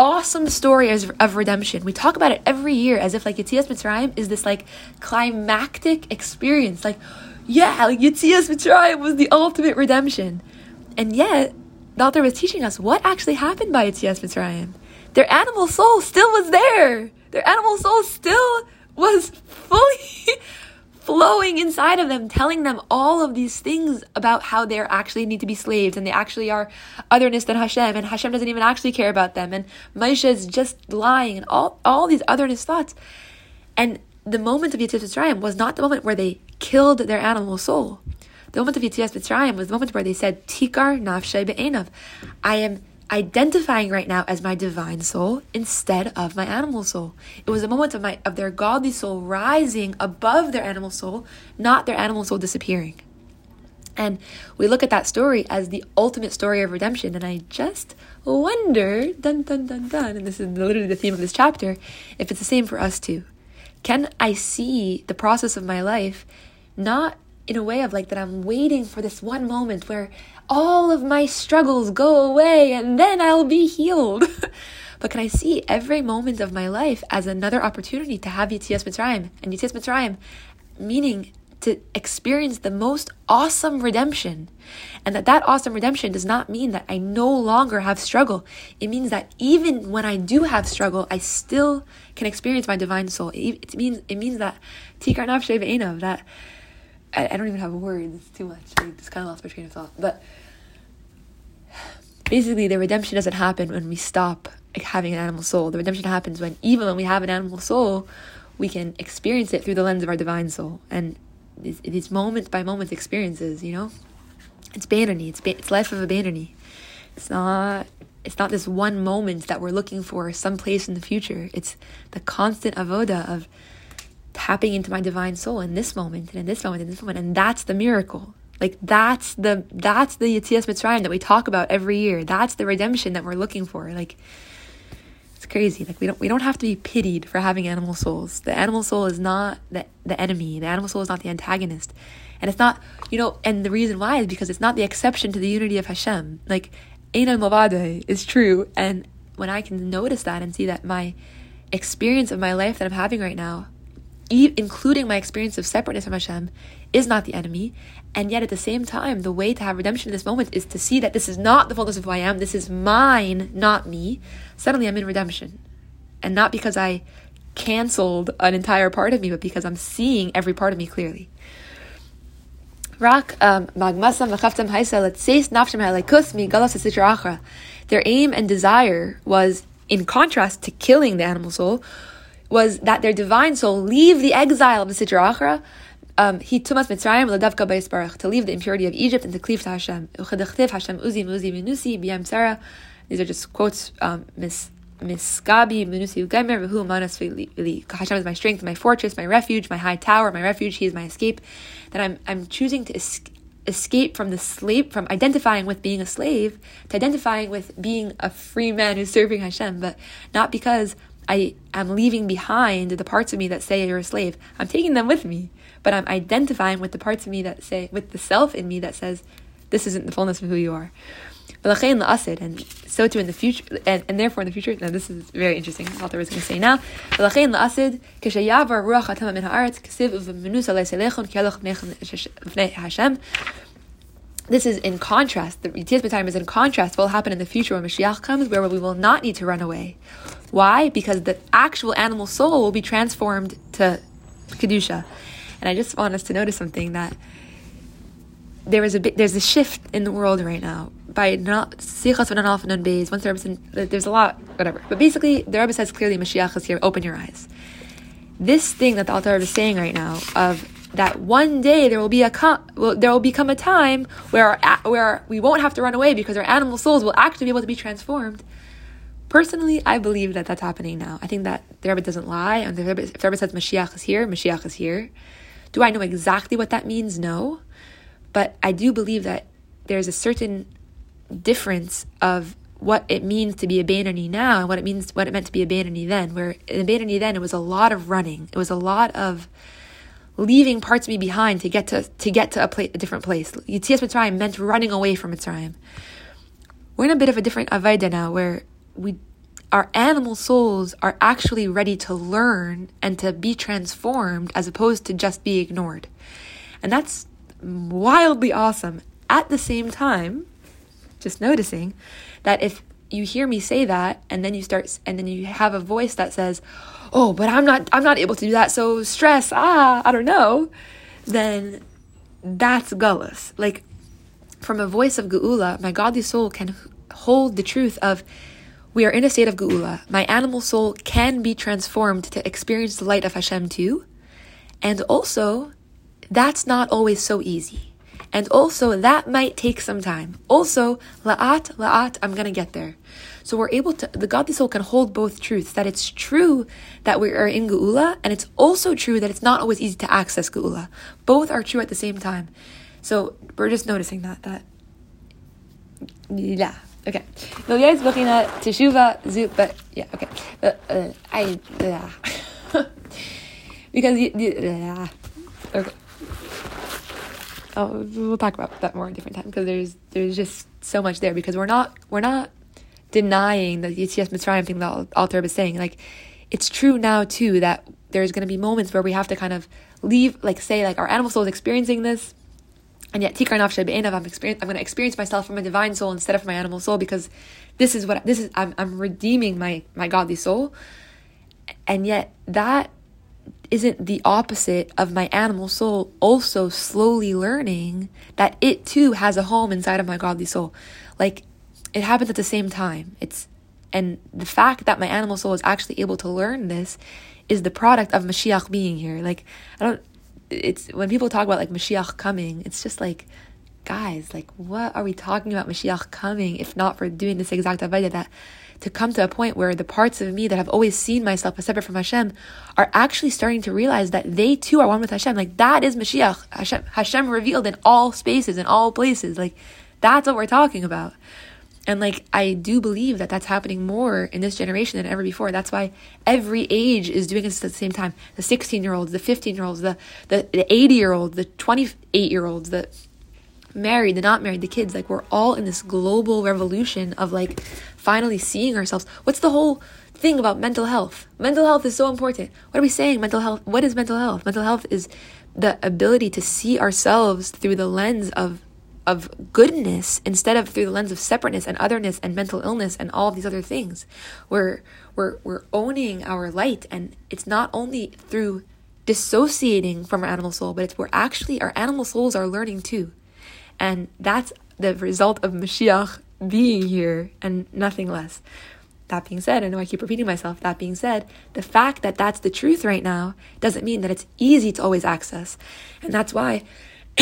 awesome story of, of redemption. We talk about it every year as if like Yitzias Mitzrayim is this like climactic experience. Like, yeah, like Yitzias Mitzrayim was the ultimate redemption. And yet, the author was teaching us what actually happened by Yitzias Mitzrayim. Their animal soul still was there. Their animal soul still was fully flowing inside of them, telling them all of these things about how they actually need to be slaves and they actually are otherness than Hashem and Hashem doesn't even actually care about them and Moshe is just lying and all, all these otherness thoughts. And the moment of Yetzias Mitzrayim was not the moment where they killed their animal soul. The moment of Yetzias Mitzrayim was the moment where they said, Tikar nafshay be'enav. I am identifying right now as my divine soul instead of my animal soul. It was a moment of my of their godly soul rising above their animal soul, not their animal soul disappearing. And we look at that story as the ultimate story of redemption. And I just wonder, dun dun dun dun, and this is literally the theme of this chapter, if it's the same for us too. Can I see the process of my life not in a way of like that I'm waiting for this one moment where all of my struggles go away and then I'll be healed. but can I see every moment of my life as another opportunity to have Yitzias Mitzrayim? And Yitzias Mitzrayim meaning to experience the most awesome redemption. And that that awesome redemption does not mean that I no longer have struggle. It means that even when I do have struggle, I still can experience my divine soul. It, means it means that tikar nafshe that I, I, don't even have words. It's too much. I just kind of lost my train of thought. But basically the redemption doesn't happen when we stop having an animal soul. The redemption happens when even when we have an animal soul, we can experience it through the lens of our divine soul. And these, these moment by moment experiences, you know, it's Beinoni. It's it's life of a Beinoni. It's not. It's not this one moment that we're looking for someplace in the future. It's the constant avoda of tapping into my divine soul in this moment and in this moment and this moment, and that's the miracle. Like that's the that's the Yitzias Mitzrayim that we talk about every year. That's the redemption that we're looking for. Like it's crazy. Like we don't we don't have to be pitied for having animal souls. The animal soul is not the the enemy. The animal soul is not the antagonist. And it's not, you know, and the reason why is because it's not the exception to the unity of Hashem. Like Einan Mavade is true. And when I can notice that and see that my experience of my life that I'm having right now e- including my experience of separateness from Hashem, is not the enemy. And yet, at the same time, the way to have redemption in this moment is to see that this is not the fullness of who I am. This is mine, not me. Suddenly, I'm in redemption. And not because I canceled an entire part of me, but because I'm seeing every part of me clearly. Um, Their aim and desire was, in contrast to killing the animal soul, was that their divine soul leave the exile of the Sitra Achra, um, he tumas Mitzrayim ladavka baruch to leave the impurity of Egypt and to cleave to Hashem. Hashem uzi muzi minusi b'yam Sarah. These are just quotes. Um, minusi ugemer v'hu manas Hashem is my strength, my fortress, my refuge, my high tower, my refuge. He is my escape. That I'm I'm choosing to escape escape from the slave from identifying with being a slave to identifying with being a free man who's serving Hashem, but not because I am leaving behind the parts of me that say you're a slave. I'm taking them with me but I'm identifying with the parts of me that say, with the self in me that says, this isn't the fullness of who you are. And so too in the future, and, and therefore in the future, now this is very interesting, what I was going to say now. This is in contrast, the Yitzias time is in contrast what will happen in the future when Mashiach comes, where we will not need to run away. Why? Because the actual animal soul will be transformed to Kedusha. And I just want us to notice something that there is a bit, there's a shift in the world right now by not sichas v'nanalf and beis. Once the Rebbe uh, there's a lot, whatever. But basically, the Rebbe says clearly, Mashiach is here. Open your eyes. This thing that the Alter Rebbe is saying right now of that one day there will be a com- well, there will become a time where our, where we won't have to run away because our animal souls will actually be able to be transformed. Personally, I believe that that's happening now. I think that the Rebbe doesn't lie, and the Rebbe, if the Rebbe says Mashiach is here, Mashiach is here. Do I know exactly what that means? No. But I do believe that there's a certain difference of what it means to be a Beinoni now and what it means what it meant to be a Beinoni then. Where in Beinoni then it was a lot of running. It was a lot of leaving parts of me behind to get to to get to a, place, a different place. Yitzias Mitzrayim meant running away from Mitzrayim. We're in a bit of a different Avodah now where we our animal souls are actually ready to learn and to be transformed as opposed to just be ignored. And that's wildly awesome. At the same time, just noticing that if you hear me say that and then you start and then you have a voice that says, "Oh, but I'm not I'm not able to do that. So stress, ah, I don't know." Then that's gullus. Like from a voice of geula, my godly soul can hold the truth of we are in a state of Geula. My animal soul can be transformed to experience the light of Hashem too. And also, that's not always so easy. And also, that might take some time. Also, la'at, la'at, I'm gonna get there. So we're able to, the godly soul can hold both truths, that it's true that we are in Geula, and it's also true that it's not always easy to access Geula. Both are true at the same time. So we're just noticing that, that, yeah. Okay. Teshuva but yeah, okay. Uh, uh, I uh, because you, okay. Oh, we'll talk about that more a different time because there's there's just so much there because we're not we're not denying the Yitzias Mitzrayim thing that Alter is saying. Like, it's true now too that there's going to be moments where we have to kind of leave, like, say, like our animal soul is experiencing this and yet tikar nafshe be'enav, I'm experience, I'm going to experience myself from a divine soul instead of my animal soul because this is what this is. I'm I'm redeeming my my godly soul, and yet that isn't the opposite of my animal soul also slowly learning that it too has a home inside of my godly soul. Like it happens at the same time. It's and the fact that my animal soul is actually able to learn this is the product of Mashiach being here. Like I don't it's when people talk about like Mashiach coming, it's just like, guys, like what are we talking about Mashiach coming if not for doing this exact avodah that to come to a point where the parts of me that have always seen myself as separate from Hashem are actually starting to realize that they too are one with Hashem. Like that is Mashiach, Hashem, Hashem revealed in all spaces, in all places. Like that's what we're talking about. And like, I do believe that that's happening more in this generation than ever before. That's why every age is doing this at the same time. The 16 year olds, the 15 year olds, the, the, the 80 year olds, the 28 year olds, the married, the not married, the kids. Like, we're all in this global revolution of like finally seeing ourselves. What's the whole thing about mental health? Mental health is so important. What are we saying? Mental health. What is mental health? Mental health is the ability to see ourselves through the lens of of goodness instead of through the lens of separateness and otherness and mental illness and all these other things. We're we're we're owning our light and it's not only through dissociating from our animal soul, but it's where actually our animal souls are learning too. And that's the result of Mashiach being here and nothing less. that being said, I know I keep repeating myself. That being said, the fact that that's the truth right now doesn't mean that it's easy to always access. And that's why,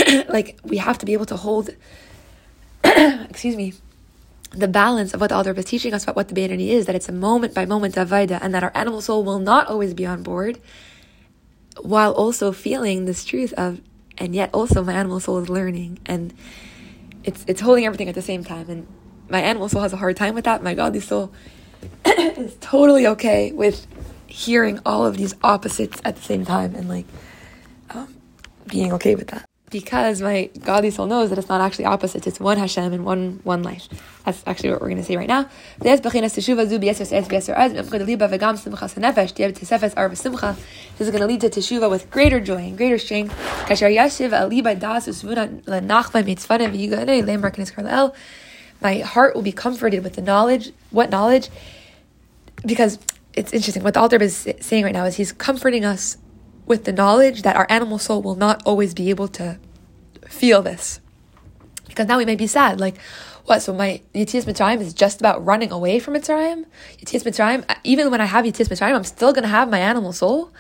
like, we have to be able to hold, excuse me, the balance of what the Alter is teaching us about what the Beinoni is, that it's a moment by moment Avodah, and that our animal soul will not always be on board, while also feeling this truth of, and yet also my animal soul is learning. And it's it's holding everything at the same time. And my animal soul has a hard time with that. My godly soul is totally okay with hearing all of these opposites at the same time and like um, being okay with that because my godly soul knows that it's not actually opposites. It's one Hashem and one one life. That's actually what we're going to say right now. This is going to lead to teshuva with greater joy and greater strength. My heart will be comforted with the knowledge. What knowledge? Because it's interesting. What the Alter is saying right now is he's comforting us with the knowledge that our animal soul will not always be able to feel this. Because now we may be sad, like, what? So my Yetzias Mitzrayim is just about running away from Mitzrayim. Yetzias Mitzrayim, even when I have Yetzias Mitzrayim, I'm still going to have my animal soul.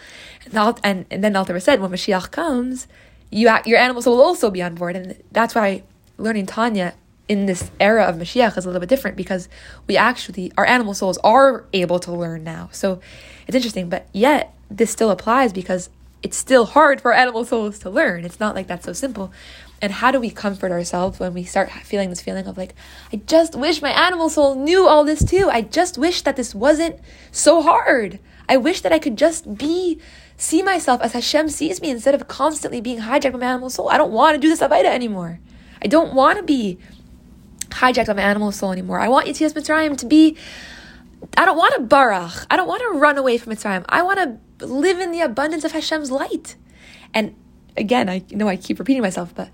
And, and, and then the Alter said, when Mashiach comes, you your animal soul will also be on board, and that's why learning Tanya in this era of Mashiach is a little bit different because we actually our animal souls are able to learn now. So it's interesting, but yet this still applies because it's still hard for animal souls to learn. It's not like that's so simple. And how do we comfort ourselves when we start feeling this feeling of like, I just wish my animal soul knew all this too. I just wish that this wasn't so hard. I wish that I could just be, see myself as Hashem sees me instead of constantly being hijacked by my animal soul. I don't want to do this Avodah anymore. I don't want to be hijacked by my animal soul anymore. I want Yetzias Mitzrayim to be, I don't want to barach. I don't want to run away from Mitzrayim. I want to live in the abundance of Hashem's light. And again, I know I keep repeating myself, but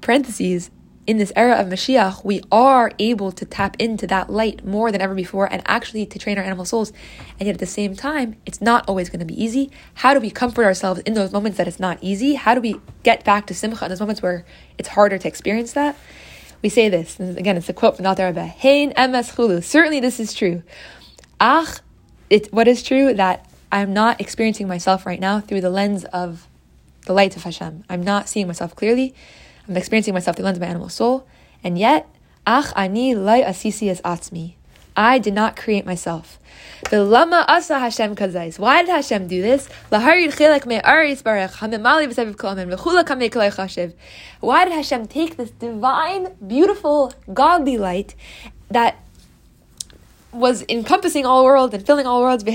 parentheses, in this era of Mashiach, we are able to tap into that light more than ever before and actually to train our animal souls. And yet at the same time, it's not always going to be easy. How do we comfort ourselves in those moments that it's not easy? How do we get back to simcha in those moments where it's harder to experience that? We say this, and again, it's a quote from Alter Rebbe, Hein emes chulu. Certainly this is true. Ach, it, what is true? That I'm not experiencing myself right now through the lens of the light of Hashem. I'm not seeing myself clearly. I'm experiencing myself through the lens of my animal soul. And yet, ach ani lai asisi es atzmi. I did not create myself. The lama asa Hashem kazais. Why did Hashem do this? Why did Hashem take this divine, beautiful, godly light that was encompassing all worlds and filling all worlds, and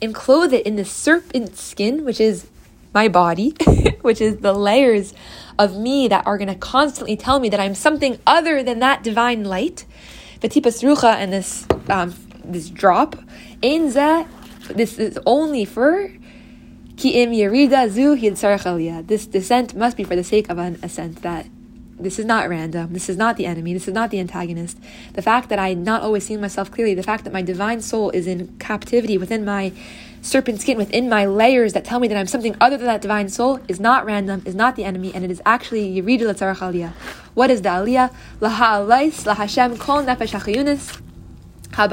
enclothe it in the serpent skin, which is my body, which is the layers of me that are going to constantly tell me that I'm something other than that divine light. Vatipas rucha and this um, this drop, einza, this is only for ki'im yerida zu This descent must be for the sake of an ascent that this is not random. This is not the enemy. This is not the antagonist. The fact that I'm not always seeing myself clearly, the fact that my divine soul is in captivity within my serpent skin, within my layers that tell me that I'm something other than that divine soul, is not random, is not the enemy, and it is actually Yiridu Aliyah. What is the Aliyah? Laha Alais, Lahashem Kol Nefesh HaChayunis. That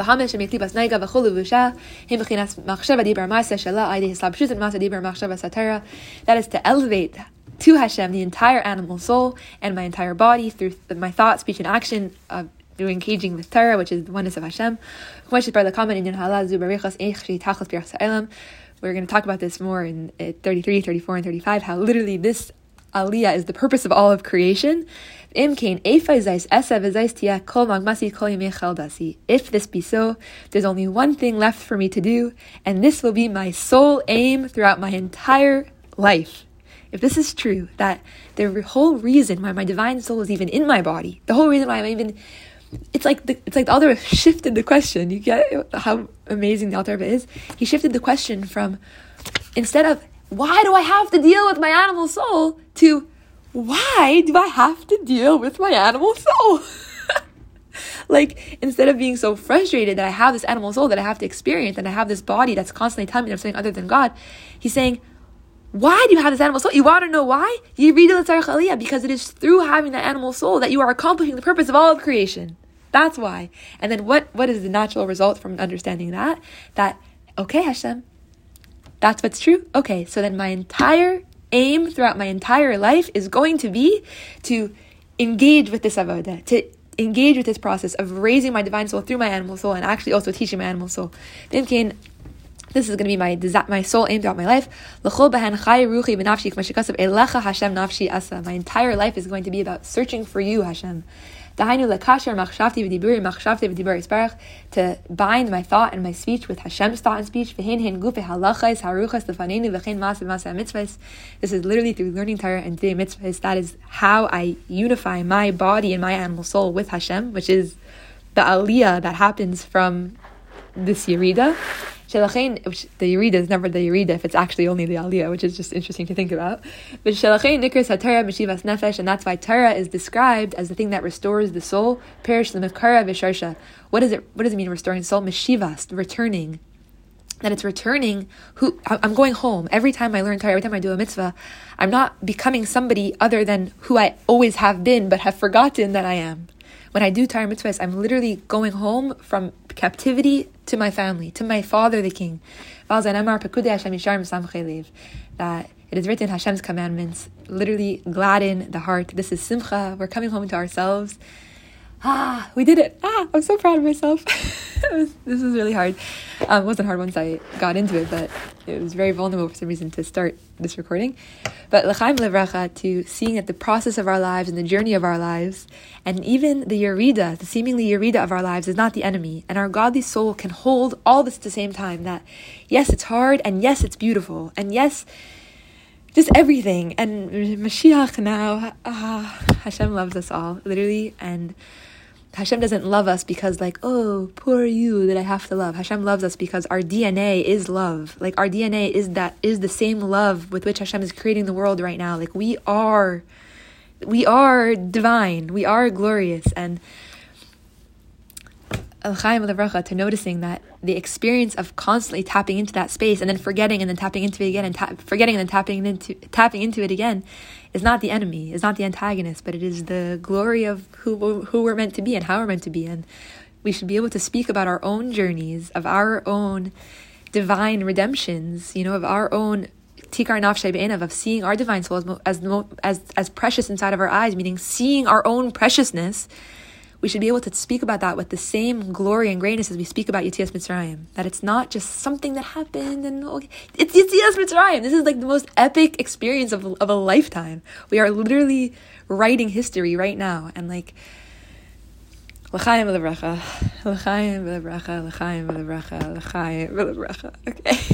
is to elevate to Hashem the entire animal soul and my entire body through my thought, speech, and action of through engaging with Torah, which is the oneness of Hashem. We're going to talk about this more in uh, 33, 34, and 35, how literally this aliyah is the purpose of all of creation. If this be so, there's only one thing left for me to do, and this will be my sole aim throughout my entire life if this is true, that the whole reason why my divine soul is even in my body, the whole reason why I'm even, it's like the, it's like the Alter shifted the question. You get how amazing the Alter is. He shifted the question from instead of why do I have to deal with my animal soul to why do I have to deal with my animal soul? like instead of being so frustrated that I have this animal soul that I have to experience and I have this body that's constantly telling me I'm something other than God, he's saying, why do you have this animal soul? You want to know why? You read the Because it is through having that animal soul that you are accomplishing the purpose of all of creation. That's why. And then what, what is the natural result from understanding that? That, okay, Hashem, that's what's true. Okay, so then my entire aim throughout my entire life is going to be to engage with this avodah, to engage with this process of raising my divine soul through my animal soul and actually also teaching my animal soul. This is going to be my my sole aim throughout my life. My entire life is going to be about searching for you, Hashem. To bind my thought and my speech with Hashem's thought and speech. This is literally through learning Torah and doing mitzvahs. That is how I unify my body and my animal soul with Hashem, which is the aliyah that happens from this Yerida. Shelachain, which the Yerida is never the Yerida if it's actually only the Aliyah, which is just interesting to think about. But Shelachain Nikras HaTorah Meshivas Nefesh, and that's why Torah is described as the thing that restores the soul. Perish the Mekara Visharsha. What does it what does it mean restoring soul? Meshivas, returning that it's returning who I'm going home. Every time I learn Torah, every time I do a mitzvah, I'm not becoming somebody other than who I always have been, but have forgotten that I am. When I do Torah mitzvahs, I'm literally going home from captivity to my family, to my father, the king. That it is written Hashem's commandments literally gladden the heart. This is simcha. We're coming home to ourselves ah, we did it. Ah, I'm so proud of myself. this was really hard. Um, it wasn't hard once I got into it, but it was very vulnerable for some reason to start this recording. But l'chaim levracha, to seeing that the process of our lives and the journey of our lives, and even the yerida, the seemingly yerida of our lives, is not the enemy. And our godly soul can hold all this at the same time. That yes, it's hard, and yes, it's beautiful, and yes, just everything. And Mashiach now, ah, Hashem loves us all, literally, and Hashem doesn't love us because, like, oh, poor you that I have to love. Hashem loves us because our DNA is love. Like, our DNA is that, is the same love with which Hashem is creating the world right now. Like, we are, we are divine. We are glorious. And L'chaim to noticing that the experience of constantly tapping into that space and then forgetting and then tapping into it again and ta- forgetting and then tapping into tapping into it again is not the enemy, is not the antagonist, but it is the glory of who who we're meant to be and how we're meant to be. And we should be able to speak about our own journeys, of our own divine redemptions, you know, of our own tikar nafshay be'enav, of seeing our divine soul as, as, as, as precious inside of our eyes, meaning seeing our own preciousness we should be able to speak about that with the same glory and greatness as we speak about Yitzias Mitzrayim. That it's not just something that happened and okay, it's Yitzias Mitzrayim. This is like the most epic experience of, of a lifetime. We are literally writing history right now. And like, L'chaim v'levracha, l'chaim v'levracha, l'chaim v'levracha, l'chaim v'levracha. Okay.